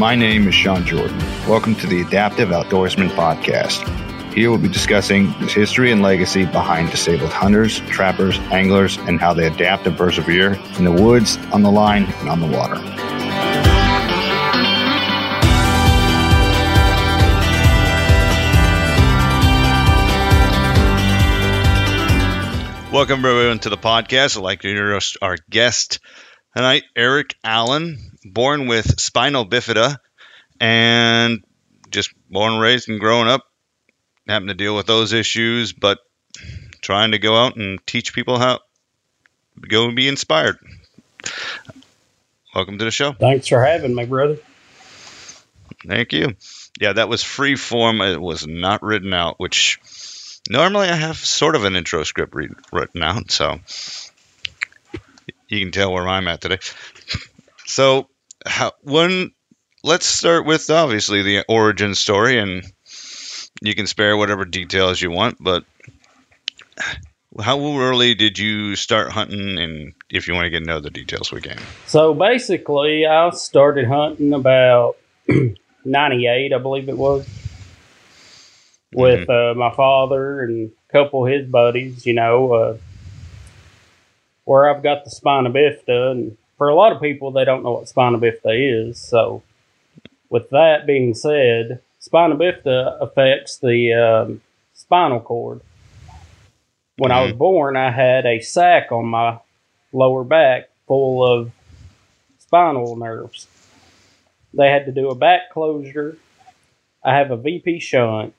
My name is Sean Jordan. Welcome to the Adaptive Outdoorsman Podcast. Here we'll be discussing the history and legacy behind disabled hunters, trappers, anglers, and how they adapt and persevere in the woods, on the line, and on the water. Welcome everyone to the podcast. I'd like to introduce our guest tonight, Eric Allen, born with spinal bifida and just born, raised, and growing up having to deal with those issues, but trying to go out and teach people how to go and be inspired. Welcome to the show. Thanks for having me, brother. Thank you. Yeah, that was free form. It was not written out, which normally I have sort of an intro script read, written out, so you can tell where I'm at today. So, how, when let's start with obviously the origin story and you can spare whatever details you want, but how early did you start hunting? And if you want to get into the details, we can. So basically, I started hunting about 98, I believe it was, with mm-hmm. uh, my father and a couple of his buddies, you know, uh, where I've got the spina bifida. And for a lot of people, they don't know what spina bifida is. So, with that being said, spina bifida affects the um, spinal cord. When mm-hmm. I was mm-hmm. born, I had a sac on my lower back full of spinal nerves. They had to do a back closure. I have a VP shunt,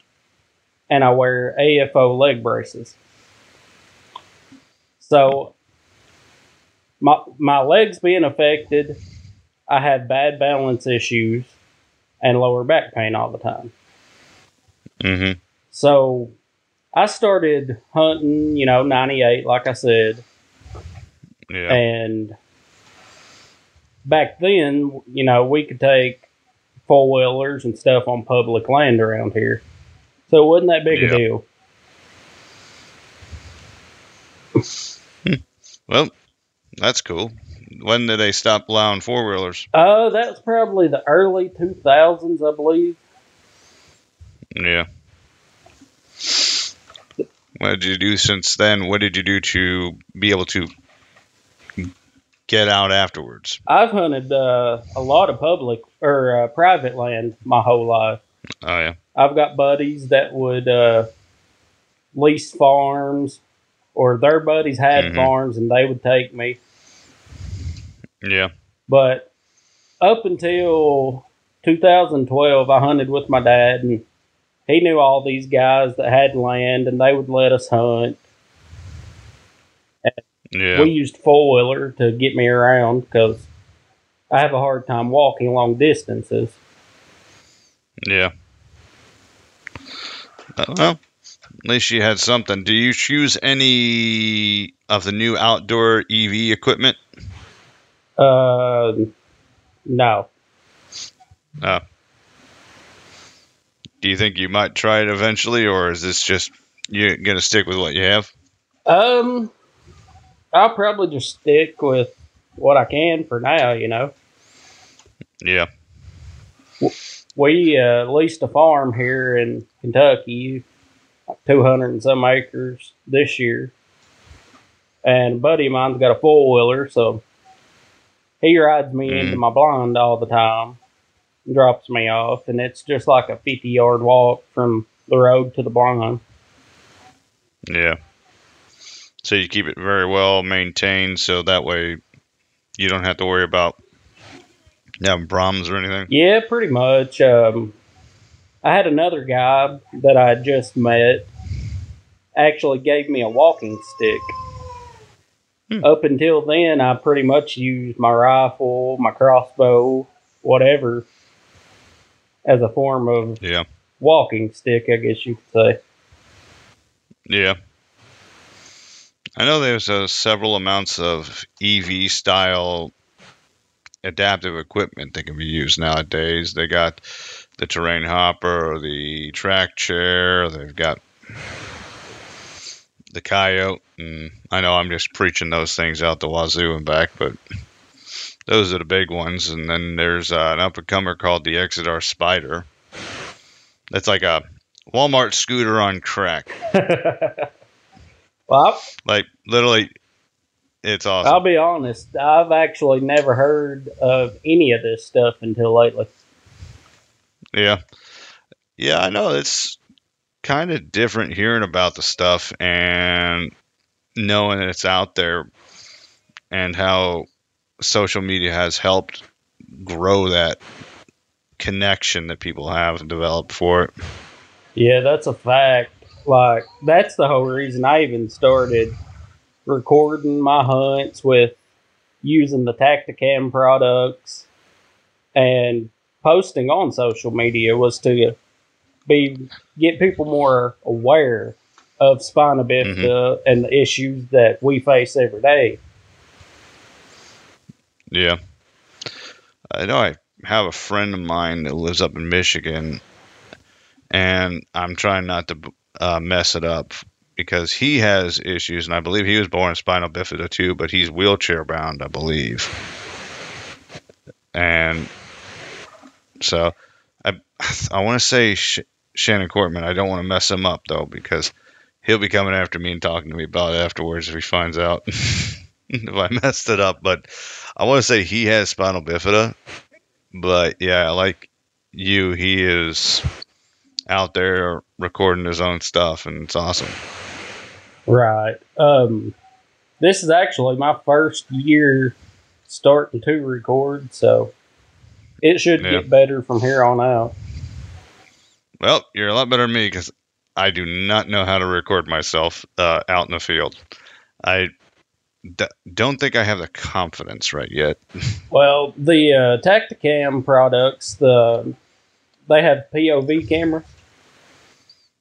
and I wear AFO leg braces. So, my my legs being affected, I had bad balance issues and lower back pain all the time. Mm-hmm. So I started hunting, you know, 98, like I said. Yeah. And back then, you know, we could take four wheelers and stuff on public land around here. So it wasn't that big a deal. Hmm. well, that's cool. When did they stop allowing four wheelers? Oh, uh, that's probably the early 2000s, I believe. Yeah. What did you do since then? What did you do to be able to get out afterwards? I've hunted uh, a lot of public or uh, private land my whole life. Oh yeah. I've got buddies that would uh, lease farms, or their buddies had mm-hmm. farms, and they would take me. Yeah. But up until 2012, I hunted with my dad, and he knew all these guys that had land, and they would let us hunt. yeah. We used four wheeler to get me around because I have a hard time walking long distances. Yeah. Uh, well, at least you had something. Do you choose any of the new outdoor EV equipment? Uh, no. Oh. Do you think you might try it eventually, or is this just you're gonna stick with what you have? Um, I'll probably just stick with what I can for now. You know. Yeah. We uh, leased a farm here in Kentucky, two hundred and some acres this year, and a buddy of mine's got a four wheeler, so he rides me mm. into my blind all the time, drops me off, and it's just like a 50 yard walk from the road to the blind. Yeah. So you keep it very well maintained so that way you don't have to worry about having problems or anything? Yeah, pretty much. Um, I had another guy that I just met actually gave me a walking stick Hmm. Up until then, I pretty much used my rifle, my crossbow, whatever, as a form of yeah. walking stick, I guess you could say. Yeah. I know there's uh, several amounts of EV style adaptive equipment that can be used nowadays. They got the terrain hopper or the track chair. They've got the coyote, and I know I'm just preaching those things out the wazoo and back, but Those are the big ones, and then there's uh, an up and comer called the Exodar Spider. That's like a Walmart scooter on crack. well, like literally, it's awesome. I'll be honest. I've actually never heard of any of this stuff until lately. Yeah, yeah, I know it's kind of different hearing about the stuff and knowing that it's out there and how social media has helped grow that connection that people have developed for it. Yeah, that's a fact. Like that's the whole reason I even started recording my hunts with using the Tactacam products and posting on social media was to be get people more aware of spina bifida mm-hmm. and the issues that we face every day. Yeah. I know I have a friend of mine that lives up in Michigan, and I'm trying not to uh, mess it up because he has issues, and I believe he was born spinal bifida too, but he's wheelchair bound, I believe. And so I I want to say Shannon Cortman. I don't want to mess him up though because he'll be coming after me and talking to me about it afterwards if he finds out if I messed it up. But I want to say he has spinal bifida. But yeah, like you, he is out there recording his own stuff, and it's awesome. Right. Um, this is actually my first year starting to record, so it should yeah. get better from here on out. Well, you're a lot better than me because I do not know how to record myself uh, out in the field. I d- don't think I have the confidence right yet. well, the uh, Tactacam products, the they have POV camera,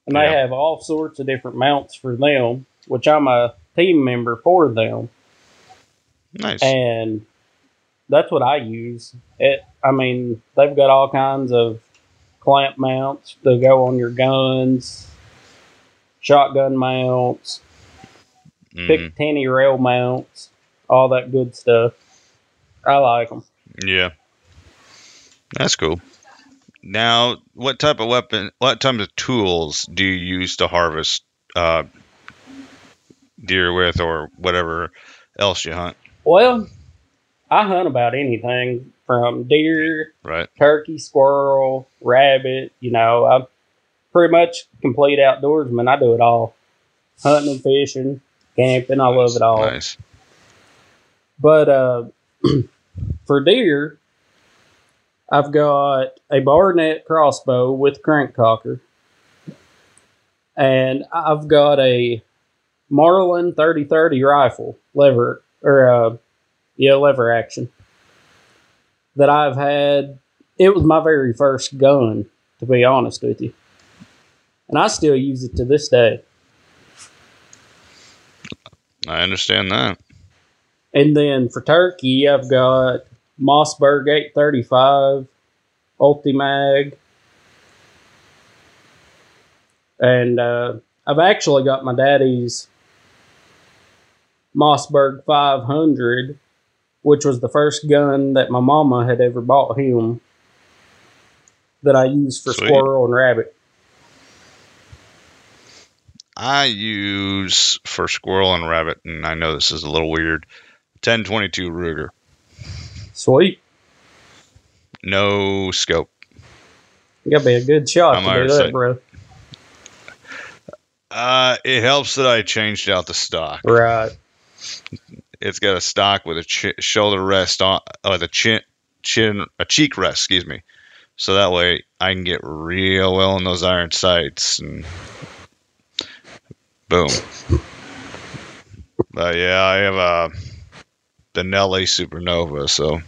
and they yeah. have all sorts of different mounts for them, which I'm a team member for them. Nice. And that's what I use. It. I mean, they've got all kinds of clamp mounts to go on your guns, shotgun mounts, mm. Picatinny rail mounts, all that good stuff. I like them. Yeah, that's cool. Now, what type of weapon, what type of tools do you use to harvest uh, deer with, or whatever else you hunt? Well, I hunt about anything from deer, right, turkey, squirrel, rabbit. You know, I'm pretty much complete outdoorsman. I do it all: hunting and fishing, camping. I nice. love it all. Nice. But uh, for deer, I've got a Barnett crossbow with crank cocker, and I've got a Marlin 3030 rifle lever or uh, yeah lever action that I've had. It was my very first gun, to be honest with you. And I still use it to this day. I understand that. And then for turkey, I've got Mossberg 835, Ultimag. And uh, I've actually got my daddy's Mossberg 500 which was the first gun that my mama had ever bought him that I used for Sweet. squirrel and rabbit. I use for squirrel and rabbit, and I know this is a little weird. 1022 Ruger. Sweet. No scope. You gotta be a good shot I'm to do that, bro. Uh, it helps that I changed out the stock. Right it's got a stock with a ch- shoulder rest on, or the chin, chin, a cheek rest, excuse me. So that way I can get real well in those iron sights and boom. But yeah, I have a Benelli Supernova, so.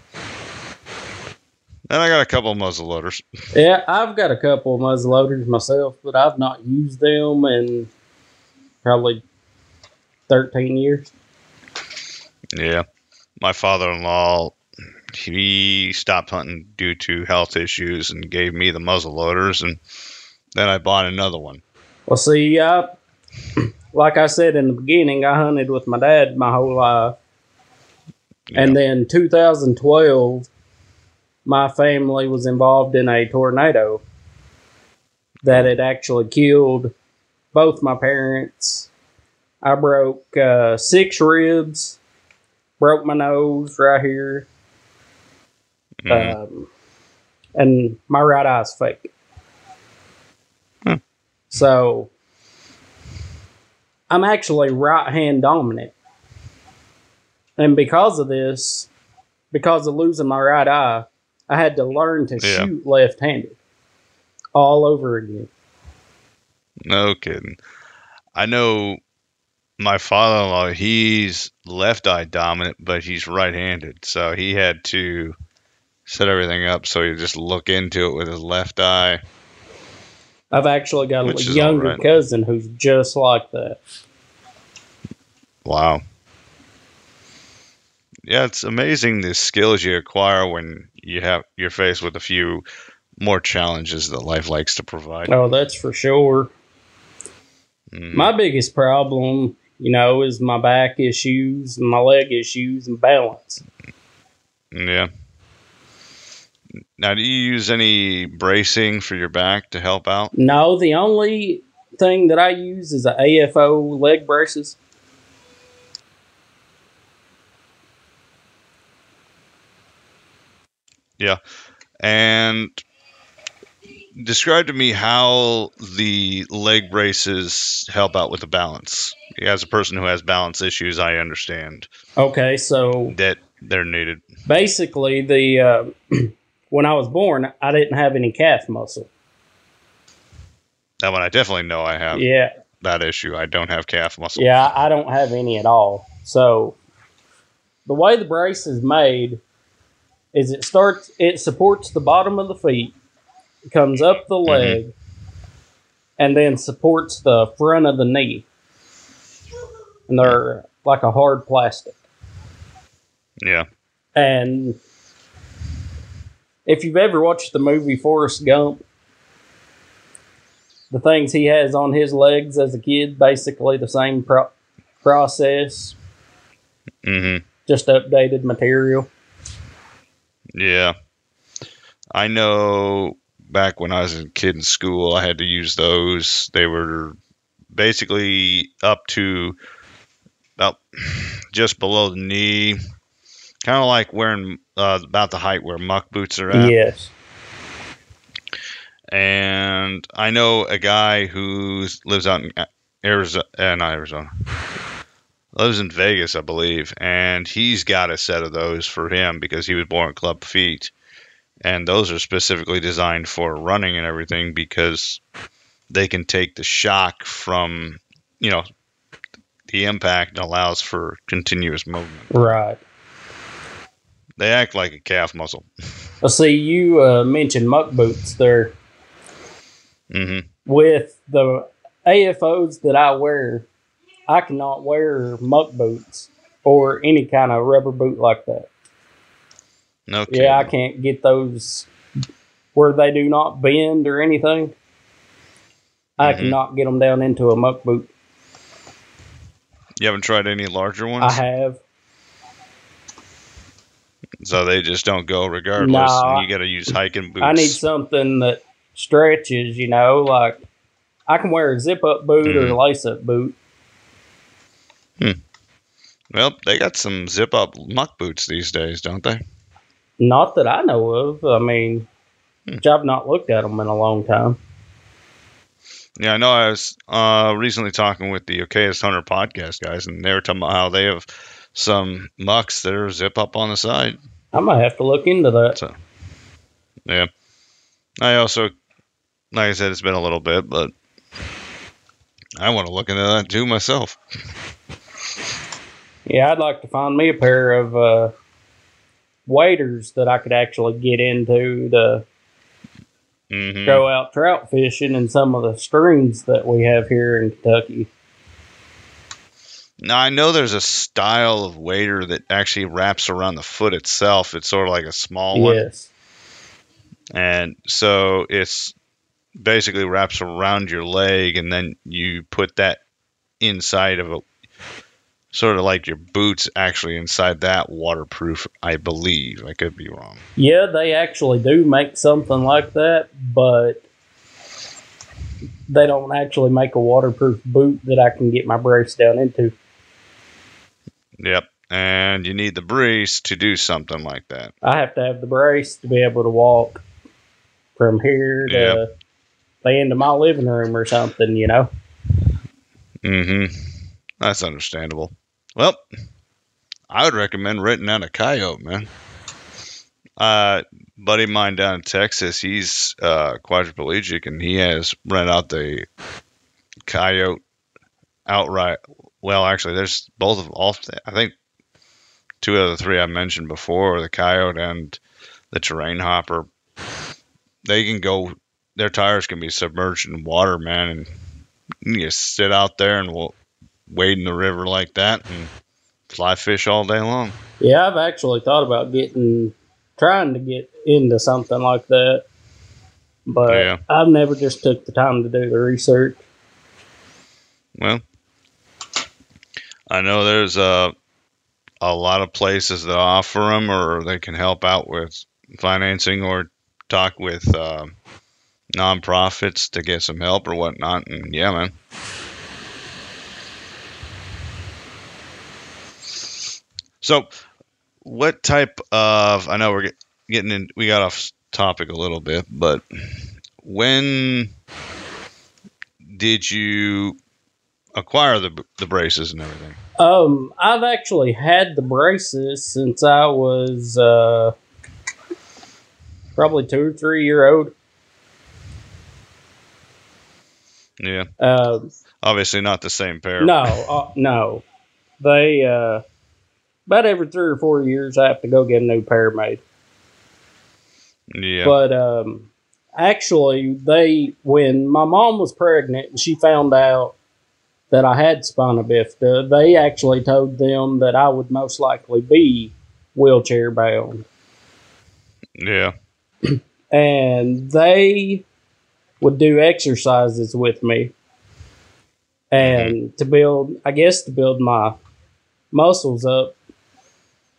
And I got a couple muzzle loaders. Yeah, I've got a couple muzzle loaders myself, but I've not used them in probably 13 years. Yeah. My father in law, he stopped hunting due to health issues and gave me the muzzle loaders, and then I bought another one. Well, see, uh, like I said in the beginning, I hunted with my dad my whole life. And then 2012, my family was involved in a tornado that had actually killed both my parents. I broke uh, six ribs, broke my nose right here, Mhm. um, and my right eye's fake. Hmm. So I'm actually right hand dominant. And because of this, because of losing my right eye, I had to learn to Yeah. shoot left handed all over again. No kidding. I know my father-in-law. He's left eye dominant, but he's right-handed, so he had to set everything up so he just look into it with his left eye. I've actually got a younger alright. cousin who's just like that. Wow. Yeah, it's amazing the skills you acquire when you have you're faced with a few more challenges that life likes to provide. Oh, that's for sure. Mhm. My biggest problem, you know, is my back issues, my leg issues, and balance. Yeah. Now, do you use any bracing for your back to help out? No, the only thing that I use is a AFO leg braces. Yeah. And describe to me how the leg braces help out with the balance. As a person who has balance issues, I understand Okay, so that they're needed. basically, the uh, when I was born, I didn't have any calf muscle. That one I definitely know I have Yeah, that issue. I don't have calf muscle. yeah, I don't have any at all. So the way the brace is made is it starts it supports the bottom of the feet, comes up the leg, and then supports the front of the knee. And they're like a hard plastic. Yeah. And if you've ever watched the movie Forrest Gump, the things he has on his legs as a kid, basically the same pro- process, hmm just updated material. Yeah. I know back when I was a kid in school, I had to use those. They were basically up to about just below the knee, kind of like wearing uh, about the height where muck boots are at. Yes. And I know a guy who lives out in Arizona, uh, not Arizona, lives in Vegas, I believe, and he's got a set of those for him because he was born with club feet, and those are specifically designed for running and everything because they can take the shock from, you know, the impact and allows for continuous movement. Right. They act like a calf muscle. Well, see, you uh, mentioned muck boots there. hmm With the AFOs that I wear, I cannot wear muck boots or any kind of rubber boot like that. No Yeah, I can't get those where they do not bend or anything. I Mhm. cannot get them down into a muck boot. You haven't tried any larger ones? I have. So they just don't go regardless. You got to use hiking boots. I need something that stretches, you know, like I can wear a zip up boot or a lace up boot. Well, they got some zip up muck boots these days, don't they? Not that I know of. I mean, Hmm. I've not looked at them in a long time. Yeah, I know. I was uh, recently talking with the Okayest Hunter podcast guys, and they were talking about how they have some mucks that are zip up on the side. I might have to look into that. So, yeah. I also, like I said, it's been a little bit, but I want to look into that too myself. Yeah, I'd like to find me a pair of uh, waders that I could actually get into to hmm go out trout fishing in some of the streams that we have here in Kentucky. Now I know there's a style of wader that actually wraps around the foot itself. It's sort of like a small one. Yes. and so it's basically wraps around your leg and then you put that inside of a sort of like your boots actually inside that waterproof. I believe. I could be wrong. Yeah, they actually do make something like that, but they don't actually make a waterproof boot that I can get my brace down into. Yep. And you need the brace to do something like that. I have to have the brace to be able to walk from here to Yep. the end of my living room or something, you know? Mm-hmm. That's understandable. Well, I would recommend renting out a coyote, man. Uh, buddy mine down in Texas, he's uh, quadriplegic, and he has rent out the coyote outright. Well, actually, there's both of all. I think two of the three I mentioned before, the coyote and the terrain hopper. They can go. Their tires can be submerged in water, man, and you sit out there and we'll wade in the river like that and fly fish all day long. Yeah, I've actually thought about getting, trying to get into something like that, but Yeah. I've never just took the time to do the research. Well, I know there's a a lot of places that offer them, or they can help out with financing, or talk with uh, nonprofits to get some help or whatnot. And yeah, man. So, what type of? I know we're get, getting in. We got off topic a little bit, but when did you acquire the the braces and everything? Um, I've actually had the braces since I was uh, probably two or three year old. Yeah, Um, obviously not the same pair. no, uh, no, they uh, about every three or four years I have to go get a new pair made. Yeah. But um, actually, they when my mom was pregnant and she found out that I had spina bifida, they actually told them that I would most likely be wheelchair bound, yeah. and they would do exercises with me and to build, I guess, to build my muscles up.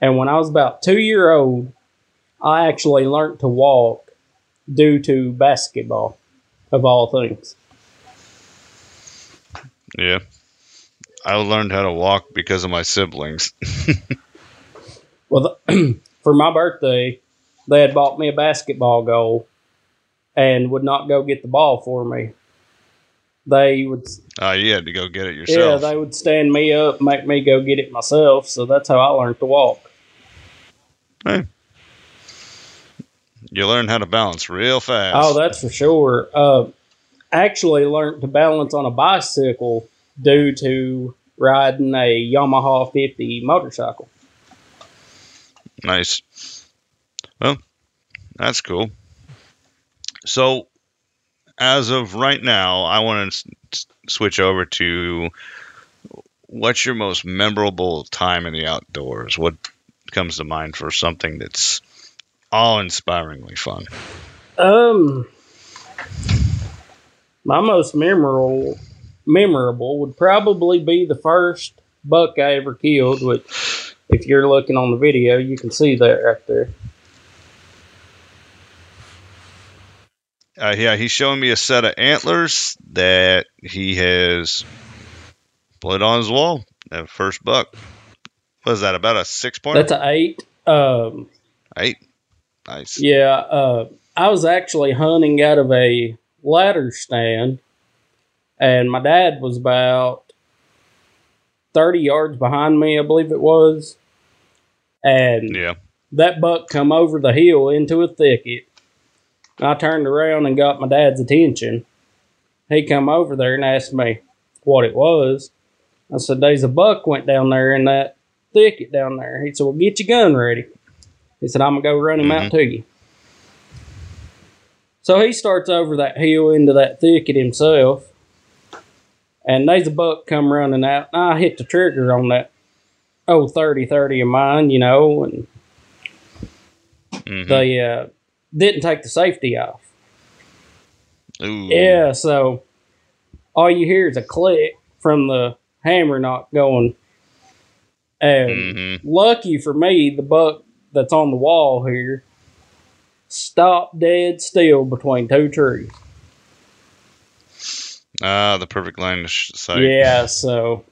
And when I was about two year old, I actually learned to walk due to basketball, of all things. Yeah. I learned how to walk because of my siblings. Well, the, for my birthday, they had bought me a basketball goal and would not go get the ball for me. They would, Uh, you had to go get it yourself. yeah, they would stand me up, make me go get it myself. So that's how I learned to walk. you learn how to balance real fast. Oh, that's for sure. Uh, actually, learned to balance on a bicycle due to riding a Yamaha 50 motorcycle. nice. Well, that's cool. So, as of right now, I want to s- switch over to what's your most memorable time in the outdoors? What comes to mind for something that's awe-inspiringly fun? Um, my most memorable memorable would probably be the first buck I ever killed. Which, if you're looking on the video, you can see that right there. Uh, yeah, he's showing me a set of antlers that he has put on his wall. That first buck. What is that? About a six pointer? That's an eight. Um, Eight. Nice. Yeah, uh, I was actually hunting out of a ladder stand, and my dad was about 30 yards behind me, I believe it was. And Yeah. that buck come over the hill into a thicket. I turned around and got my dad's attention. He come over there and asked me what it was. I said, "There's a buck went down there in that thicket down there." He said, "Well, get your gun ready." He said, "I'm gonna go run him out to you." So he starts over that hill into that thicket himself, and there's a buck come running out. And I hit the trigger on that old 30-30 of mine, you know, and Mhm. they uh, didn't take the safety off. Ooh. Yeah, so all you hear is a click from the hammer knock going And hmm lucky for me, the buck that's on the wall here stopped dead still between two trees. Ah, the perfect line sh- sight. Yeah, so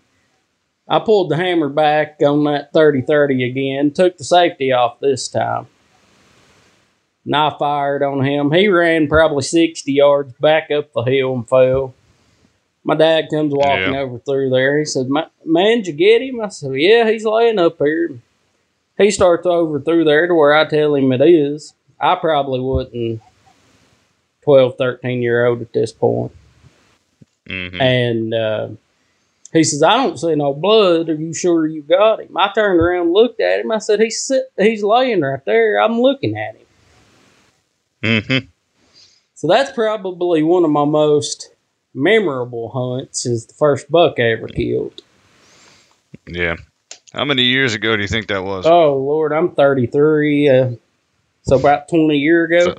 I pulled the hammer back on that 30 30 again, took the safety off this time. And I fired on him. He ran probably 60 yards back up the hill and fell. My dad comes walking Yeah. over through there. He said, "Ma- Man, did you get him? I said, Yeah, he's laying up here. He starts over through there to where I tell him it is. I probably wasn't 12, 13 year old at this point. hmm And uh, he says, I don't see no blood. Are you sure you got him? I turned around looked at him. I said, He's sit- he's laying right there. I'm looking at him. Hmm So that's probably one of my most memorable hunts is the first buck I ever killed. Yeah. How many years ago do you think that was? Oh Lord, I'm 33. Uh, so about 20 year ago.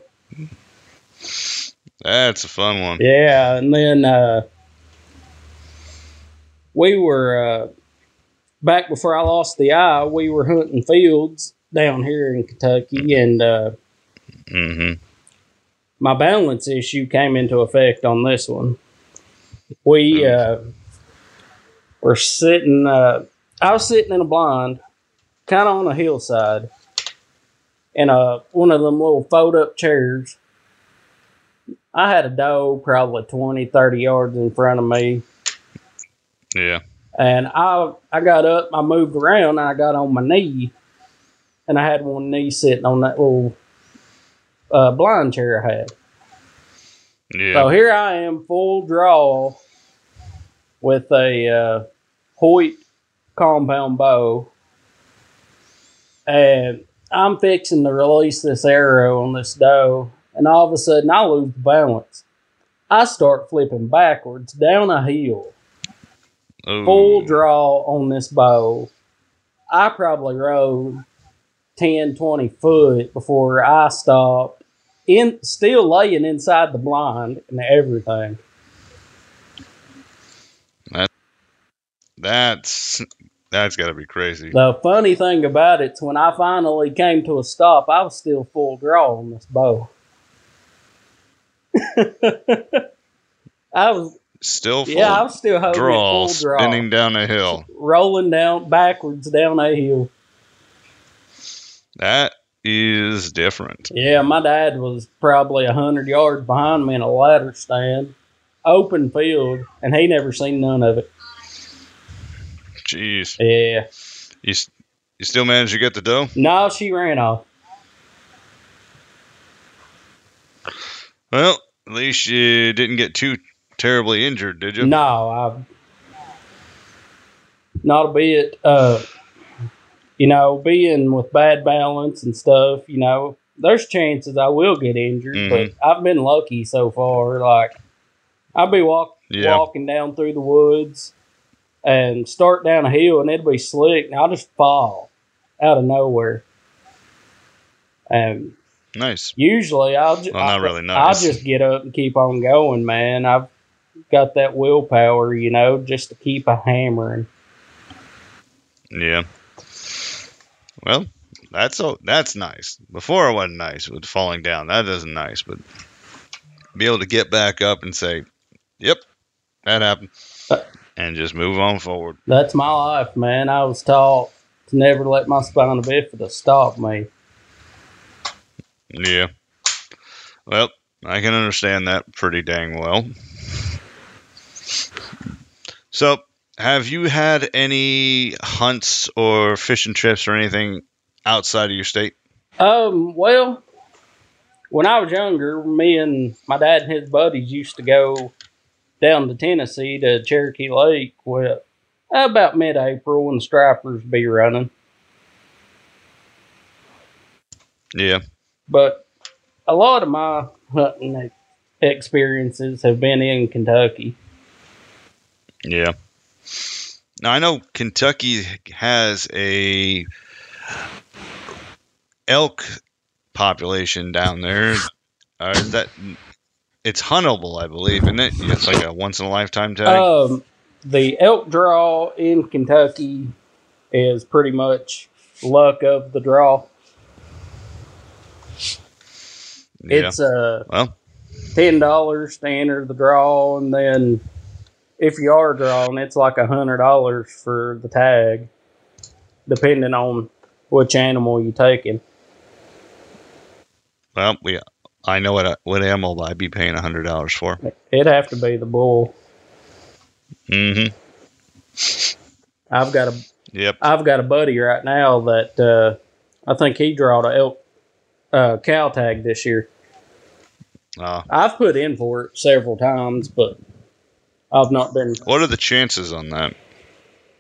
So- That's a fun one. Yeah, and then uh, we were uh, back before I lost the eye. We were hunting fields down here in Kentucky, and uh, hmm my balance issue came into effect on this one. We uh, were sitting. Uh, I was sitting in a blind, kind of on a hillside, in a one of them little fold up chairs. I had a doe probably 20, 30 yards in front of me. Yeah. And I I got up, I moved around, and I got on my knee, and I had one knee sitting on that little uh, blind chair I had. Yeah. So here I am, full draw, with a uh, Hoyt compound bow, and I'm fixing to release this arrow on this doe, and all of a sudden I lose balance. I start flipping backwards down a hill Ooh. full draw on this bow. I probably rode 10, 20 foot before I stopped. In still laying inside the blind and everything. That's that's got to be crazy. The funny thing about it's when I finally came to a stop, I was still full draw on this bow. I was Still full yeah, I was still holding draw, full draw, spinning down a hill. rolling down backwards down a hill. That is different. Yeah, my dad was probably a hundred yards behind me in a ladder stand, open field, and he never seen none of it. Jeez. Yeah, You you still managed to get the doe? no, she ran off. Well, at least you didn't get too terribly injured, did you? No, I not a bit. Uh, you know, being with bad balance and stuff, you know, there's chances I will get injured, Mhm. but I've been lucky so far. Like, I'll be walk, Yeah. walking down through the woods and start down a hill, and it'll be slick, and I'll just fall out of nowhere. And Nice. usually I'll just Well, not really nice. I'll just get up and keep on going, man. I've got that willpower, you know, just to keep a hammering. Yeah. Well, that's so that's nice. Before it wasn't nice with falling down. That isn't nice, but be able to get back up and say, "Yep, that happened," Uh, and just move on forward. That's my life, man. I was taught to never let my spina bifida stop me. Yeah. Well, I can understand that pretty dang well. So, have you had any hunts or fishing trips or anything outside of your state? Um, well, when I was younger, me and my dad and his buddies used to go down to Tennessee to Cherokee Lake with about mid-April when the stripers be running. Yeah. but a lot of my hunting experiences have been in Kentucky. Yeah. Now I know Kentucky has a elk population down there. Uh, is that it's huntable, I believe, isn't it? It's like a once in a lifetime tag. Um, the elk draw in Kentucky is pretty much luck of the draw. Yeah. It's uh well, ten dollars to enter the draw, and then if you are drawing, it's like a hundred dollars for the tag, depending on which animal you're taking. well, we. I know what what animal I'd be paying a hundred dollars for. It'd have to be the bull. Mm-hmm. I've got a Yep. I've got a buddy right now that uh, I think he drawed a elk uh, cow tag this year. Uh, I've put in for it several times, but I've not been what are the chances on that?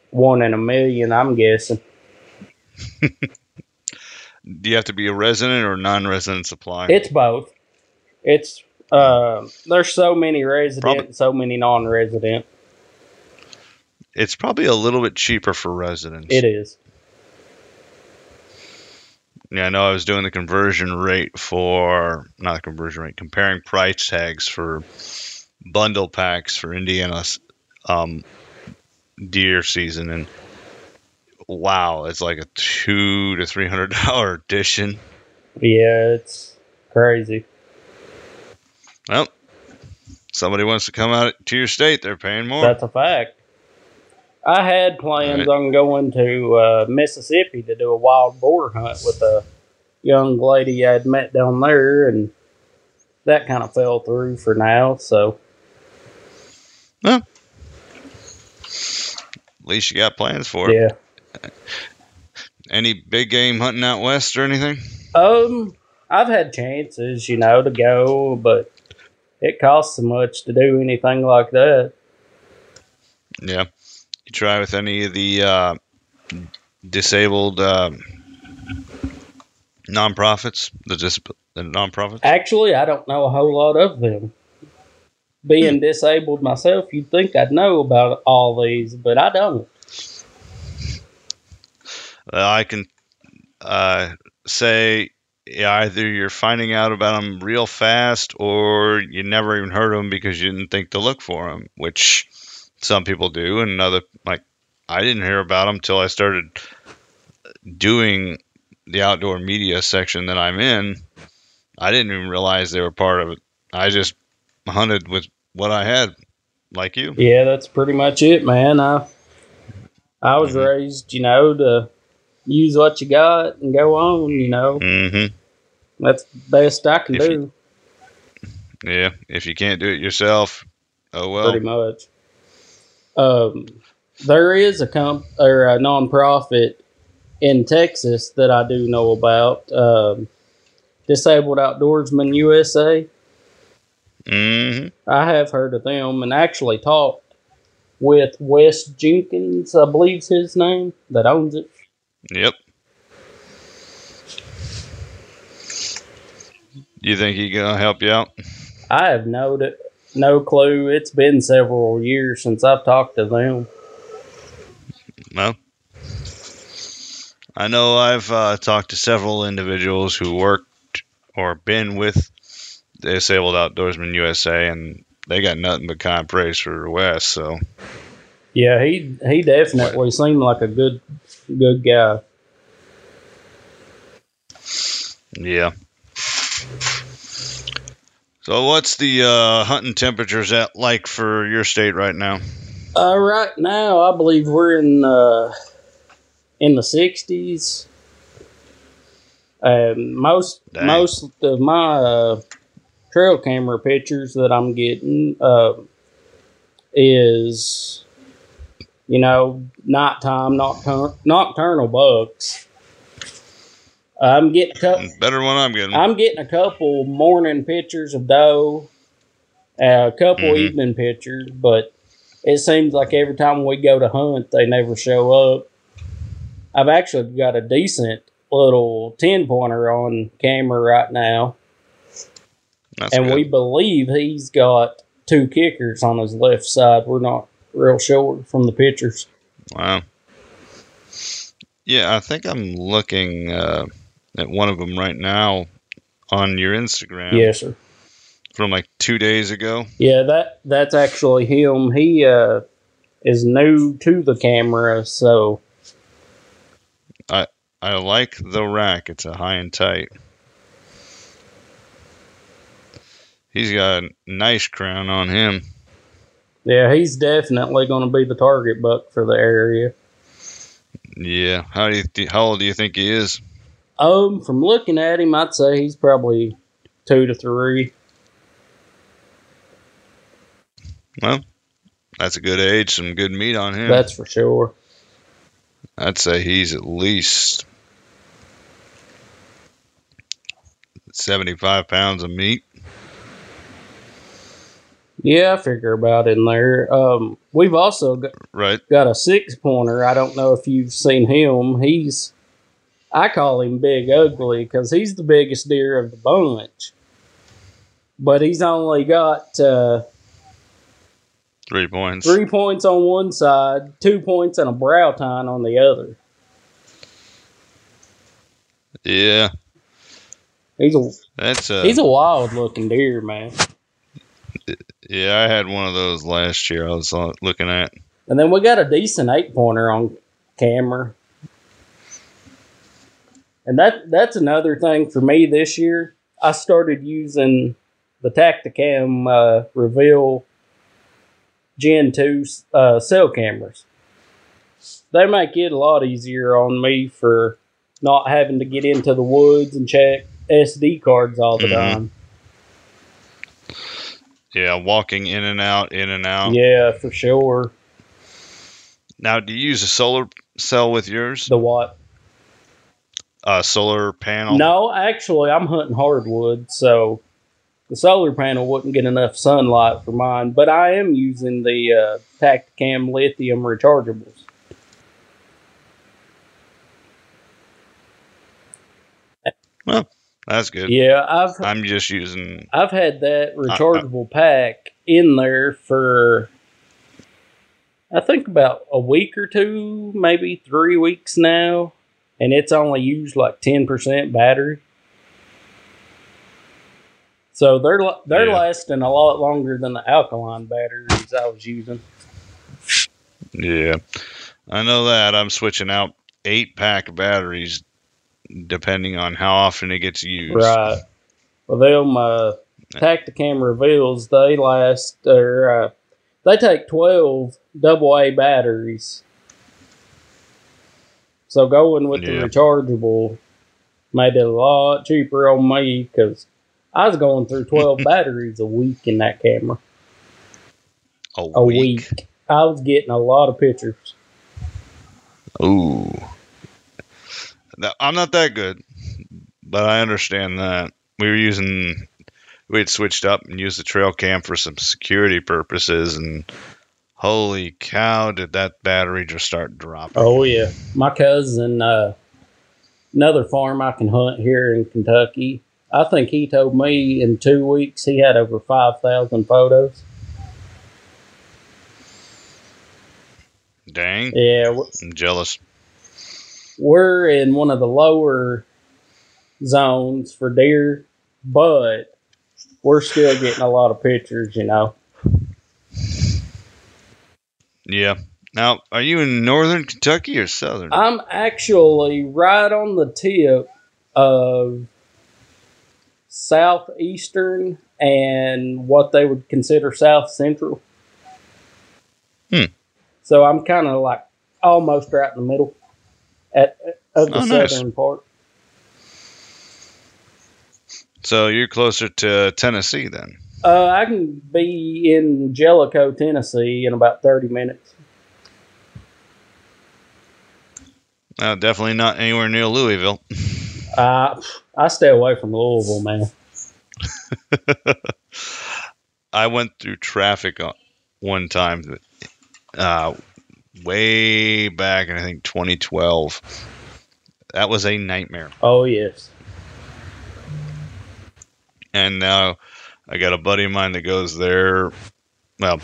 one in a million. I'm guessing. Do you have to be a resident or non-resident supplier? It's both. It's uh, there's so many resident, Probably- and so many non-resident. it's probably a little bit cheaper for residents. It is. Yeah, I know I was doing the conversion rate for not the conversion rate, comparing price tags for bundle packs for Indiana's um, deer season, and wow, it's like a two to three hundred dollar addition. Yeah, it's crazy. Well, somebody wants to come out to your state, they're paying more. That's a fact. I had plans Right. on going to uh, Mississippi to do a wild boar hunt with a young lady I'd met down there, and that kind of fell through for now. So At least you got plans for it. yeah, Any big game hunting out west or anything? um, I've had chances, you know, to go, but it costs so much to do anything like that. Yeah. You try with any of the uh, disabled uh, nonprofits, the dis- the nonprofits. Actually, I don't know a whole lot of them. Being disabled myself, you'd think I'd know about all these, but I don't. Uh, I can uh, say either you're finding out about them real fast, or you never even heard of them because you didn't think to look for them, which some people do, and other like I didn't hear about them till I started doing the outdoor media section that I'm in. I didn't even realize they were part of it. I just hunted with what I had, like you. Yeah, that's pretty much it, man. I I was Mhm. raised, you know, to use what you got and go on. You know, Mm-hmm. that's the best I can If do, you- Yeah. If you can't do it yourself, oh well. pretty much. Um, there is a comp or a nonprofit in Texas that I do know about. Um, Disabled Outdoorsman USA. Mm-hmm. I have heard of them and actually talked with Wes Jenkins, I believe's his name, that owns it. Yep. You think he gonna help you out? I have no no clue. It's been several years since I've talked to them. No. I know I've uh, talked to several individuals who worked or been with Disabled Outdoorsman USA, and they got nothing but kind praise for Wes. So Yeah, he he definitely seemed like a good good guy. yeah. So what's the uh, hunting temperatures at like for your state right now? Uh, right now, I believe we're in uh, in the sixties. Um, most Dang. most of my uh, trail camera pictures that I'm getting uh, is, you know, nighttime noctur- nocturnal bucks. I'm getting a couple. Better than what I'm getting. I'm getting a couple morning pictures of doe, uh, a couple Mhm. evening pictures, but it seems like every time we go to hunt, they never show up. I've actually got a decent little 10 pointer on camera right now, That's and good. we believe he's got two kickers on his left side. We're not real sure from the pictures. Wow. Yeah, I think I'm looking uh, at one of them right now on your Instagram Yes, sir. from like two days ago. Yeah, that that's actually him. He uh, is new to the camera, so I I like the rack. It's a high and tight. He's got a nice crown on him. Yeah, he's definitely going to be the target buck for the area. Yeah. How do you how old do you think he is? Um, from looking at him, I'd say he's probably two to three. Well, that's a good age, some good meat on him. That's for sure. I'd say he's at least 75 pounds of meat. Yeah, I figure about in there. Um, we've also got, Right. got a six pointer. I don't know if you've seen him. He's, I call him Big Ugly because he's the biggest deer of the bunch. But he's only got uh, Three points. three points on one side, two points, and a brow tine on the other. Yeah. He's a That's a he's a wild looking deer, man. Yeah, I had one of those last year. I was uh, looking at. And then we got a decent eight pointer on camera. And that that's another thing for me this year. I started using the Tacticam uh, Reveal Gen 2 uh, cell cameras. They make it a lot easier on me for not having to get into the woods and check SD cards all the Mhm. time. Yeah, walking in and out, in and out. Yeah, for sure. Now, do you use a solar cell with yours? The what? A solar panel? No, actually, I'm hunting hardwood, so the solar panel wouldn't get enough sunlight for mine. But I am using the uh, Tacticam lithium rechargeables. That's good. Yeah, I've I'm just using. I've had that rechargeable pack in there for I think about a week or two, maybe three weeks now, and it's only used like ten percent battery. So they're they're Yeah. lasting a lot longer than the alkaline batteries I was using. Yeah, I know that. I'm switching out eight pack batteries depending on how often it gets used. Right. Well, them uh, Tacticam reveals they last or uh, they take twelve double A batteries. So going with the rechargeable made it a lot cheaper on me because I was going through twelve batteries a week in that camera. A, A week. week. I was getting a lot of pictures. Ooh. I'm not that good, but I understand that. We were using, we had switched up and used the trail cam for some security purposes, and holy cow, did that battery just start dropping. Oh yeah, my cousin, uh, another farm I can hunt here in Kentucky. I think he told me in two weeks he had over five thousand photos. Dang. Yeah, I'm jealous. We're in one of the lower zones for deer, but we're still getting a lot of pictures. You know, Yeah. Now, are you in northern Kentucky or southern? I'm actually right on the tip of southeastern and what they would consider south central. Hmm. So I'm kind of like almost right in the middle at of the Oh, nice. southern part. so you're closer to Tennessee then. Uh, I can be in Jellico, Tennessee, in about thirty minutes. Uh, definitely not anywhere near Louisville. Uh, I stay away from Louisville, man. I went through traffic on- one time, uh, way back in I think 2012. That was a nightmare. Oh yes. And now I got a buddy of mine that goes there, well,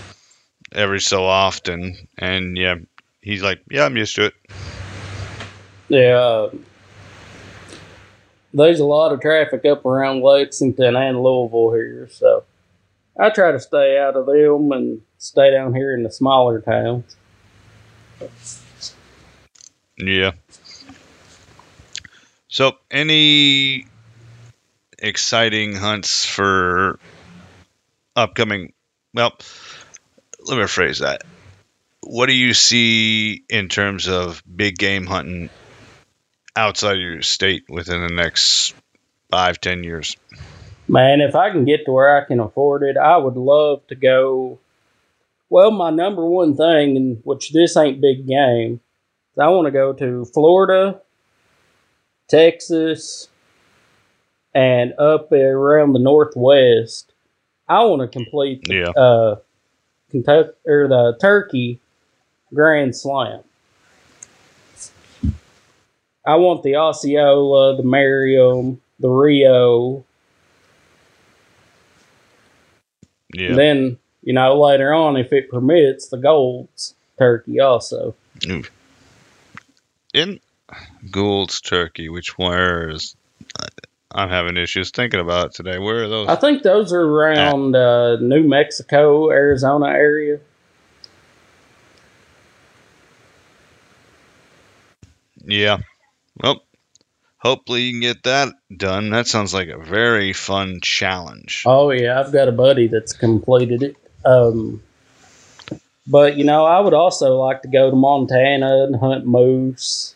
every so often, and yeah, he's like, "Yeah, I'm used to it." Yeah. Um, there's a lot of traffic up around Lexington and Louisville here, so I try to stay out of them and stay down here in the smaller towns. Yeah. So, any exciting hunts for upcoming? Well, let me rephrase that. What do you see in terms of big game hunting outside of your state within the next five, ten years? Man, if I can get to where I can afford it, I would love to go. Well, my number one thing, and which this ain't big game, is I want to go to Florida, Texas, and up around the Northwest. I want to complete the, Yeah. uh, Kentucky or the Turkey Grand Slam. I want the Osceola, the Merriam, the Rio. Yeah. Then, you know, later on, if it permits, the Gould's Turkey also. in Gould's Turkey, which where is I'm having issues thinking about it today. Where are those? I think those are around uh, New Mexico, Arizona area. yeah. Well, hopefully you can get that done. That sounds like a very fun challenge. Oh yeah, I've got a buddy that's completed it. Um, but you know, I would also like to go to Montana and hunt moose,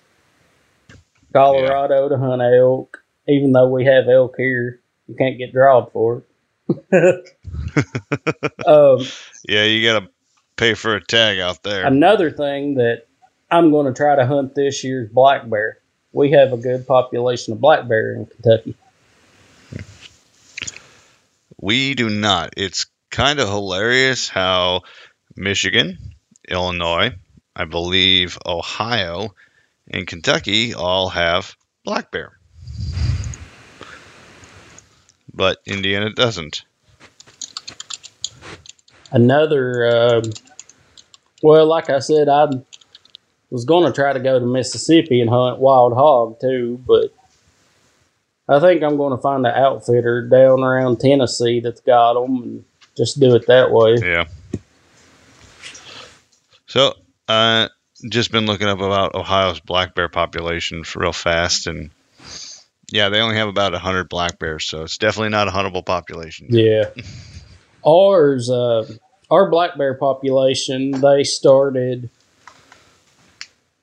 Colorado to hunt elk. Even though we have elk here, you can't get drawed for it. um, Yeah, you got to pay for a tag out there. Another thing that I'm going to try to hunt this year is black bear. We have a good population of black bear in Kentucky. We do not. It's kind of hilarious how Michigan, Illinois, I believe Ohio, and Kentucky all have black bear. But Indiana doesn't. Another, um, well, like I said, I was going to try to go to Mississippi and hunt wild hog too, but I think I'm going to find an outfitter down around Tennessee that's got them and just do it that way. Yeah. So, uh, just been looking up about Ohio's black bear population for real fast, and yeah, they only have about hundred black bears, so it's definitely not a huntable population. Yeah. Ours, uh, our black bear population, they started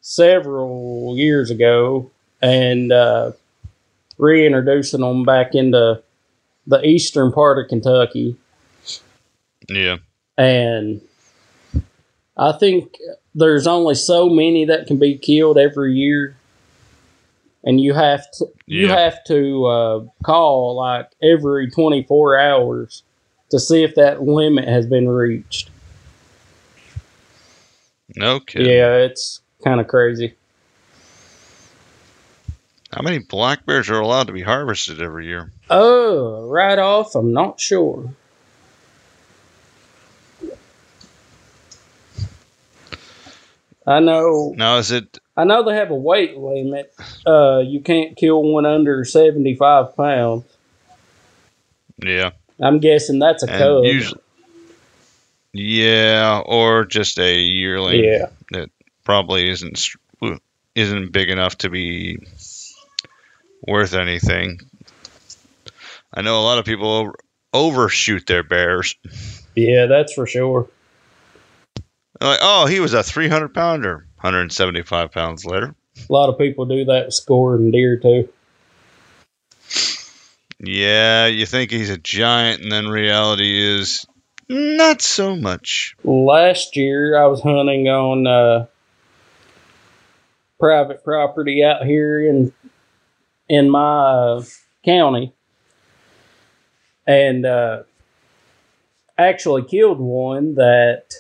several years ago and uh, reintroducing them back into the eastern part of Kentucky. Yeah, And I think there's only so many that can be killed every year. And you have to you Yeah. have to uh, call like every 24 hours to see if that limit has been reached. kidding. Yeah, it's kind of crazy. How many black bears are allowed to be harvested every year? Oh, right off, I'm not sure. I know Now, is it? I know they have a weight limit. Uh, you can't kill one under 75 pounds. Yeah, I'm guessing that's a and cub. usually, yeah, or just a yearling. yeah. That probably isn't isn't big enough to be worth anything. I know a lot of people overshoot their bears. Yeah, that's for sure. They're like, oh, he was a 300 pounder, 175 pounds later. A lot of people do that with scoring deer too. Yeah, you think he's a giant, and then reality is not so much. Last year, I was hunting on uh, private property out here in in my uh, county, and uh, actually killed one that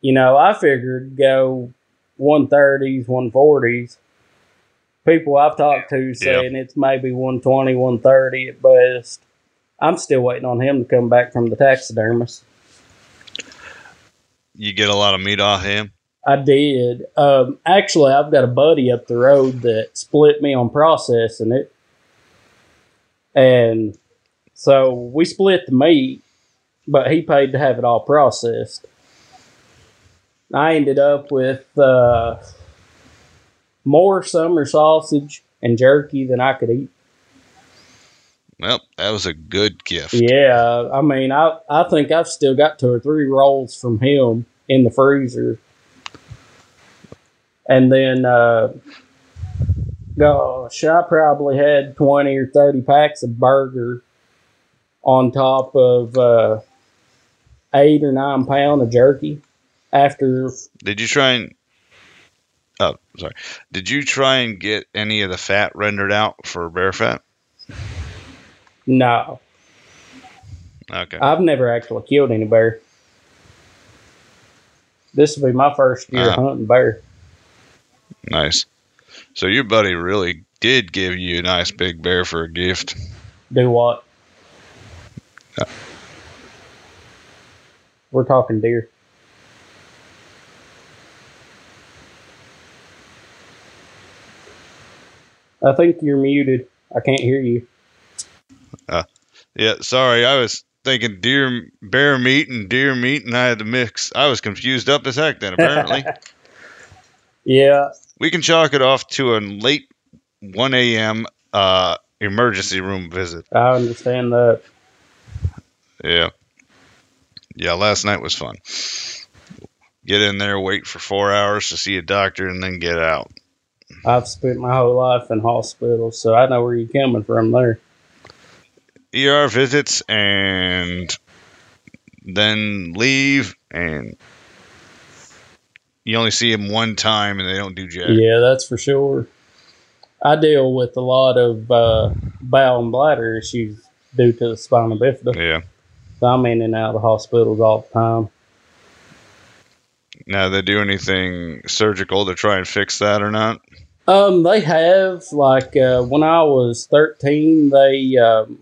you know I figured go one thirties, one forties. People I've talked to saying it's maybe 120, 130 at best. I'm still waiting on him to come back from the taxidermist. You get a lot of meat off him. I did. Um, actually, I've got a buddy up the road that split me on processing it. And so we split the meat, but he paid to have it all processed. I ended up with uh, more summer sausage and jerky than I could eat. Well, that was a good gift. Yeah, I mean, I I think I've still got two or three rolls from him in the freezer, and then uh, gosh, I probably had twenty or thirty packs of burger on top of uh, eight or nine pound of jerky. After Did you try and? Oh, sorry. Did you try and get any of the fat rendered out for bear fat? no, Okay. I've never actually killed any bear. This will be my first year Ah. hunting bear. Nice. So your buddy really did give you a nice big bear for a gift. Do what? Yeah. We're talking deer. I think you're muted. I can't hear you. Yeah, sorry. I was thinking deer, bear meat, and deer meat, and I had to mix. I was confused up as heck then, apparently. Yeah, we can chalk it off to a late 1 a.m. Uh, emergency room visit. I understand that. Yeah. Yeah, last night was fun. Get in there, wait for four hours to see a doctor, and then get out. I've spent my whole life in hospitals, so I know where you're coming from there. ER visits and then leave, and you only see them one time, and they don't do jack. Yeah, that's for sure. I deal with a lot of uh, bowel and bladder issues due to the spina bifida. Yeah. So I'm in and out of hospitals all the time. Now, they do anything surgical to try and fix that or not? Um, they have like uh, when I was 13, they um,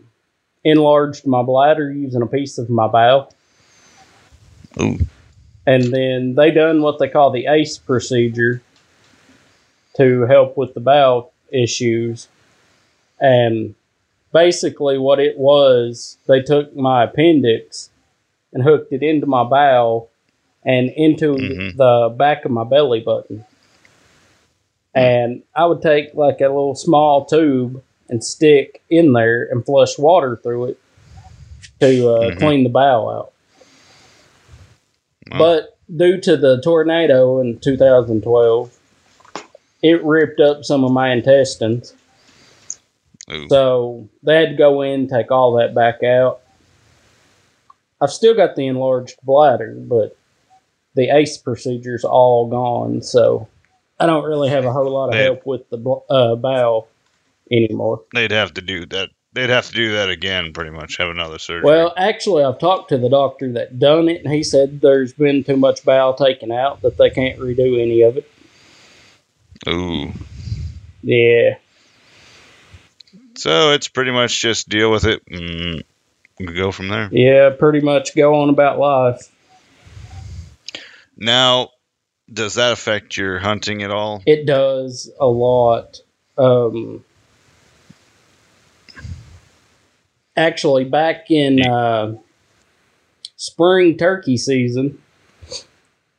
enlarged my bladder using a piece of my bowel, Ooh. and then they done what they call the ACE procedure to help with the bowel issues. And basically, what it was, they took my appendix and hooked it into my bowel and into Mhm. the back of my belly button. And I would take like a little small tube and stick in there and flush water through it to uh, Mhm. clean the bowel out. Wow. But due to the tornado in 2012, it ripped up some of my intestines. Ooh. So they had to go in, take all that back out. I've still got the enlarged bladder, but the ACE procedure's all gone. So I don't really have a whole lot of They- help with the uh, bowel anymore. They'd have to do that. They'd have to do that again, pretty much. Have another surgery. Well, actually, I've talked to the doctor that done it, and he said there's been too much bowel taken out that they can't redo any of it. Ooh. Yeah. So it's pretty much just deal with it and go from there. Yeah, pretty much go on about life. Now, does that affect your hunting at all? It does a lot. Um, actually, back in uh, spring turkey season,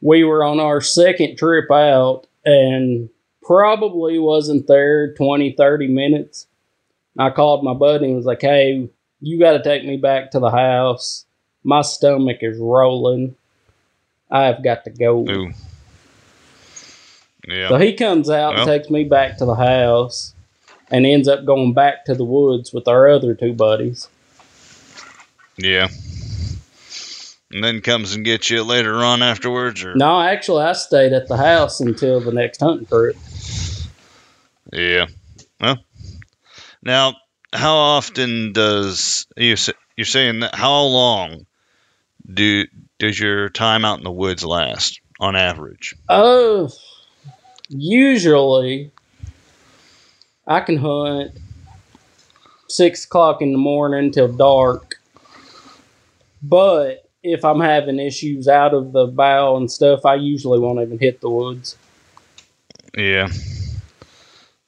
we were on our second trip out and probably wasn't there 20, 30 minutes. I called my buddy and was like, hey, you got to take me back to the house. My stomach is rolling. I've got to go. Ooh. Yeah. So he comes out Well. and takes me back to the house and ends up going back to the woods with our other two buddies. Yeah. And then comes and gets you later on afterwards, or No, actually, I stayed at the house until the next hunting trip. yeah. Well, now, how often does you you're saying that? How long do does your time out in the woods last on average? Oh, usually I can hunt six o'clock in the morning till dark. But if I'm having issues out of the bow and stuff, I usually won't even hit the woods. Yeah.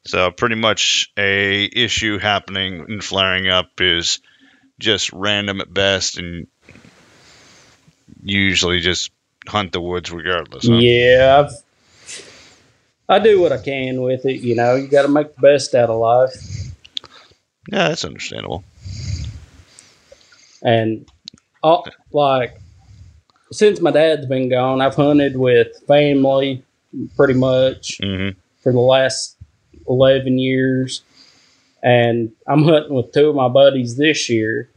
So pretty much a issue happening and flaring up is just random at best, and usually just hunt the woods regardless. Huh? Yeah, I've I do what I can with it. You know, you got to make the best out of life. Yeah, that's understandable. And uh, like since my dad's been gone, I've hunted with family pretty much Mm-hmm. for the last 11 years. And I'm hunting with two of my buddies this year.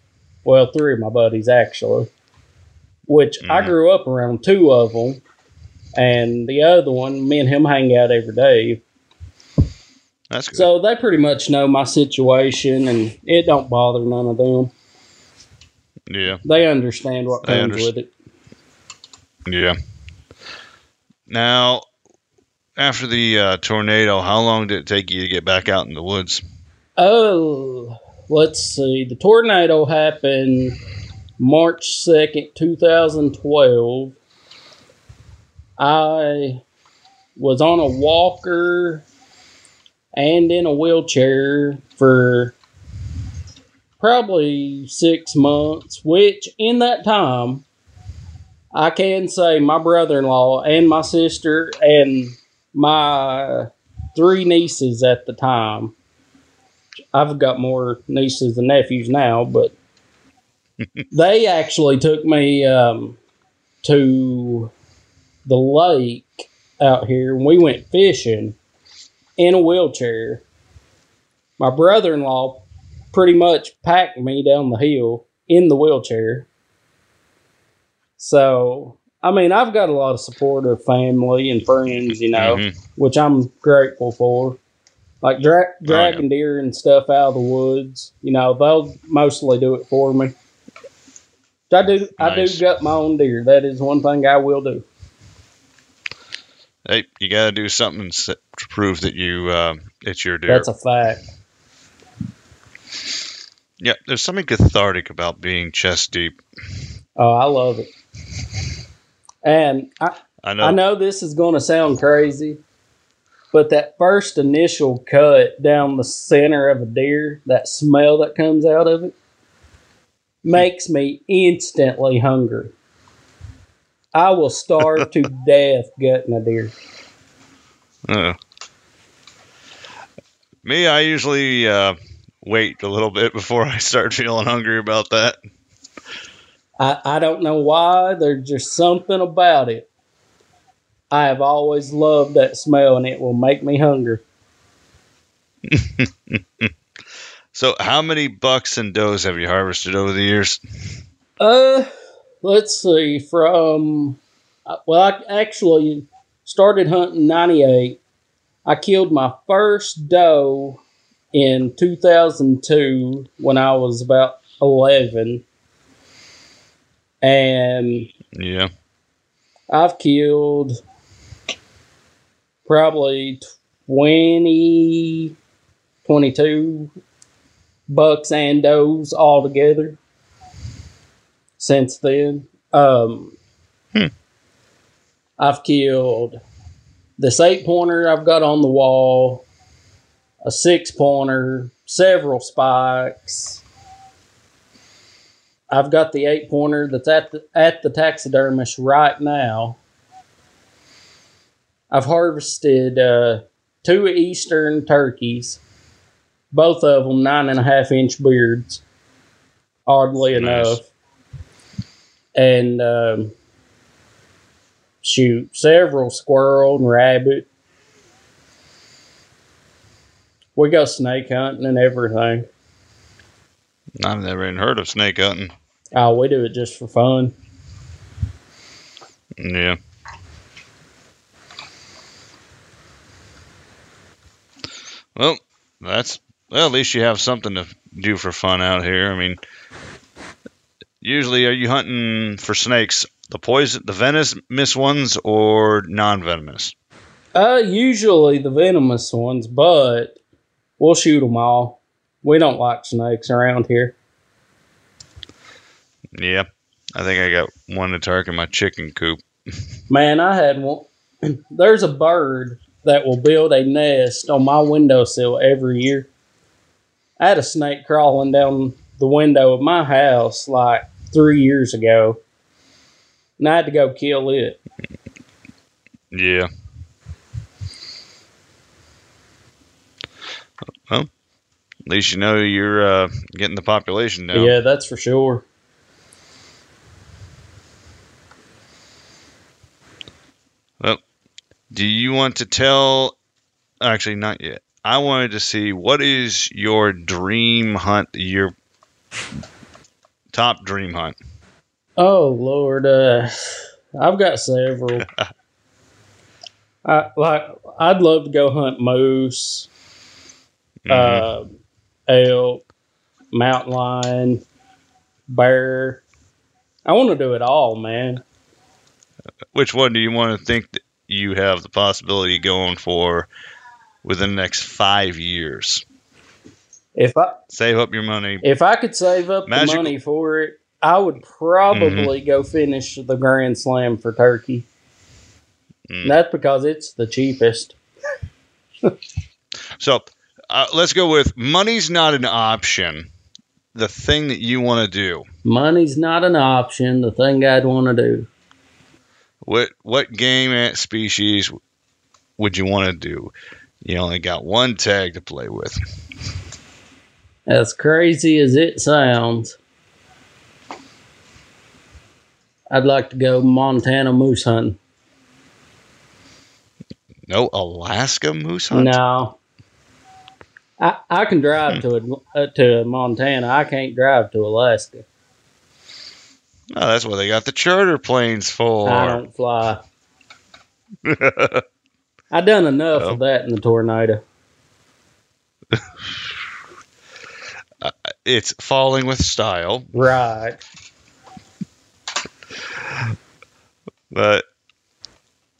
Well, three of my buddies actually, which I Mhm. grew up around two of them. And the other one, me and him hang out every day. That's good. So they pretty much know my situation and it don't bother none of them. yeah, They understand what They comes underst- with it. yeah. Now, after the uh, tornado, how long did it take you to get back out in the woods? Oh, let's see. The tornado happened March 2nd, 2012. I was on a walker and in a wheelchair for probably six months, which in that time, I can say my brother in law and my sister and my three nieces at the time. I've got more nieces and nephews now, but they actually took me um, to the lake out here and we went fishing in a wheelchair. My brother in law pretty much packed me down the hill in the wheelchair. So, I mean, I've got a lot of support of family and friends, you know Mhm. which I'm grateful for. Like dra- dragging deer and stuff out of the woods, you know, they'll mostly do it for me. I do, I do gut my own deer. That is one thing I will do. Hey, you got to do something to prove that you uh, it's your deer. That's a fact. yeah, there's something cathartic about being chest deep. Oh, I love it. And I, I know. I know this is going to sound crazy, but that first initial cut down the center of a deer, that smell that comes out of it, makes me instantly hungry. I will starve to death gutting a deer. Uh, me, I usually uh, wait a little bit before I start feeling hungry about that. I, I don't know why. There's just something about it. I have always loved that smell, and it will make me hungry. So, how many bucks and does have you harvested over the years? Uh, let's see. From uh, well, I actually started hunting '98. I killed my first doe in 2002 when I was about 11, and Yeah. I've killed probably 20, 22 bucks and does all together since then. Um, Hmm. I've killed this eight pointer I've got on the wall, a six pointer, several spikes. I've got the eight pointer that's at the at the taxidermist right now. I've harvested uh, two eastern turkeys, both of them nine and a half inch beards. Oddly Nice. enough, and um, shoot several squirrel and rabbit. We go snake hunting and everything. I've never even heard of snake hunting. Oh, we do it just for fun. Yeah. Well, that's well. At least you have something to do for fun out here. I mean, usually, are you hunting for snakes? The poison, the venomous ones, or non-venomous? Uh, usually the venomous ones, but we'll shoot them all. We don't like snakes around here. Yeah, I think I got one to target my chicken coop. Man, I had one. There's a bird that will build a nest on my windowsill every year. I had a snake crawling down the window of my house like three years ago, and I had to go kill it. Yeah. Well, at least you know you're uh, getting the population down. Yeah, that's for sure. Well, do you want to tell? Actually, not yet. I wanted to see what is your dream hunt, your top dream hunt. Oh Lord, uh, I've got several. I like. I'd love to go hunt moose, Mhm. uh, elk, mountain lion, bear. I want to do it all, man. Which one do you want to think that you have the possibility going for within the next five years? If I Save up your money. if I could save up Magical- the money for it, I would probably go finish the Grand Slam for turkey. Mm. That's because it's the cheapest. So uh, let's go with money's not an option. The thing that you want to do. Money's not an option. The thing I'd want to do. What what game at species would you want to do? You only got one tag to play with. As crazy as it sounds, I'd like to go Montana moose hunting. No Alaska moose hunt. No. I, I can drive to uh, to Montana. I can't drive to Alaska. Oh, that's what they got the charter planes for. I don't fly. I done enough Oh. of that in the tornado. Uh, it's falling with style, Right. but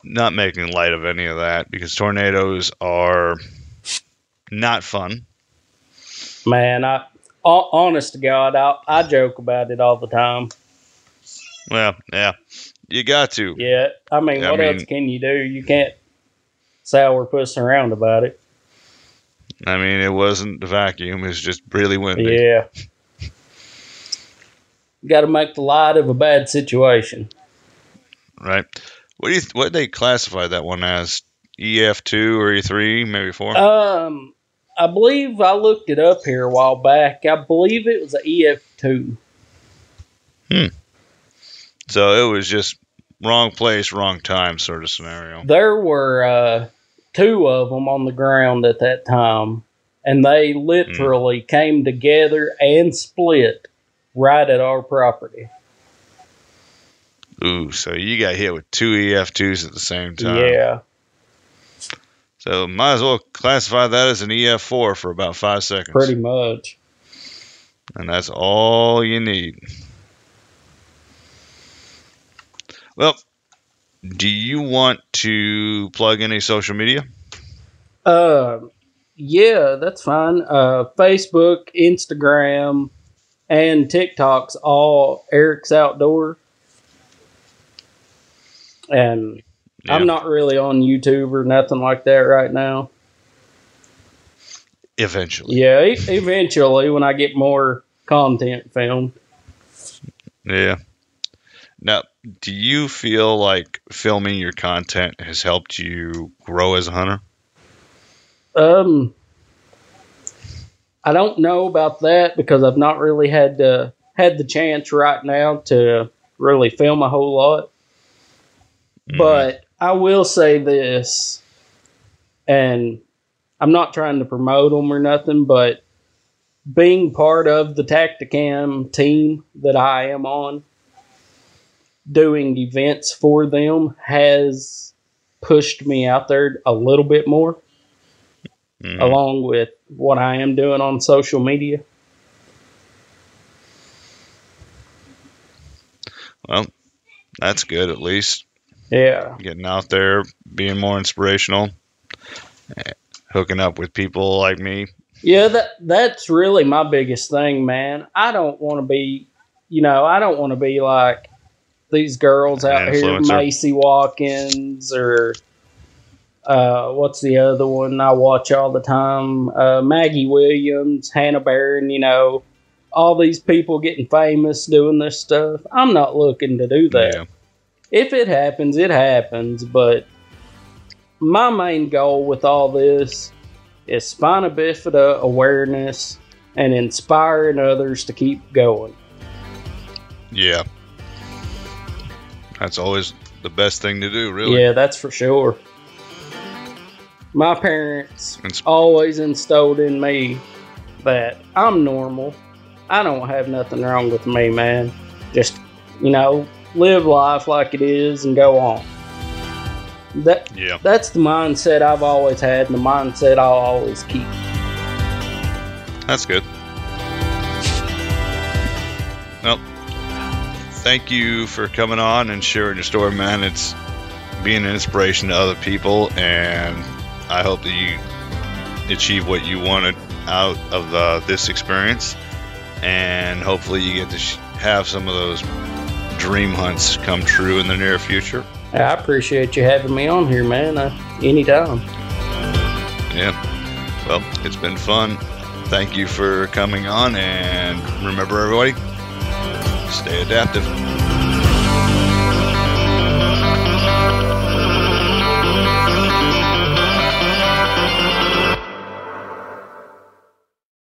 not making light of any of that because tornadoes are not fun. Man, I honest to God, I, I joke about it all the time. Well, yeah, you got to. Yeah, I mean, I what mean- else can you do? You can't sourpuss around about it. I mean, it wasn't the vacuum; it's just really windy. Yeah. Got to make the light of a bad situation. Right? What do you? What they classify that one as? EF two or E three, maybe four? Um, I believe I looked it up here a while back. I believe it was a EF two. Hmm. so it was just wrong place, wrong time sort of scenario. There were uh, two of them on the ground at that time, and they literally mm. came together and split right at our property. Ooh, so you got hit with two EF twos at the same time. Yeah, So might as well classify that as an EF4 for about five seconds. pretty much. And that's all you need. Well, do you want to plug any social media? Uh, yeah, that's fine. Uh, Facebook, Instagram, and TikTok's all Eric's Outdoor. And Yeah. I'm not really on YouTube or nothing like that right now. Eventually. Yeah, e- eventually when I get more content filmed. Yeah. Now, do you feel like filming your content has helped you grow as a hunter? Um, I don't know about that because I've not really had the had the chance right now to really film a whole lot. Mhm. But I will say this, and I'm not trying to promote them or nothing, but being part of the Tacticam team that I am on, doing events for them has pushed me out there a little bit more, Mhm. along with what I am doing on social media. Well, that's good at least. Yeah. Getting out there, being more inspirational, hooking up with people like me. Yeah, that that's really my biggest thing, man. I don't want to be, you know, I don't want to be like these girls out here, Macy Watkins or uh, what's the other one I watch all the time? Uh, Maggie Williams, Hannah Barron. You know, all these people getting famous doing this stuff. I'm not looking to do that Yeah. if it happens, it happens. But my main goal with all this is spina bifida awareness and inspiring others to keep going. Yeah. That's always the best thing to do, really. Yeah, that's for sure. My parents It's- always instilled in me that I'm normal. I don't have nothing wrong with me, man. Just, you know, live life like it is and go on. That Yeah. that's the mindset I've always had and the mindset I'll always keep. That's good. Thank you for coming on and sharing your story, man. It's being an inspiration to other people, and I hope that you achieve what you wanted out of uh, this experience, and hopefully you get to sh- have some of those dream hunts come true in the near future. I appreciate you having me on here, man. Uh, anytime. Yeah. Well, it's been fun. Thank you for coming on, and remember, everybody, stay adaptive.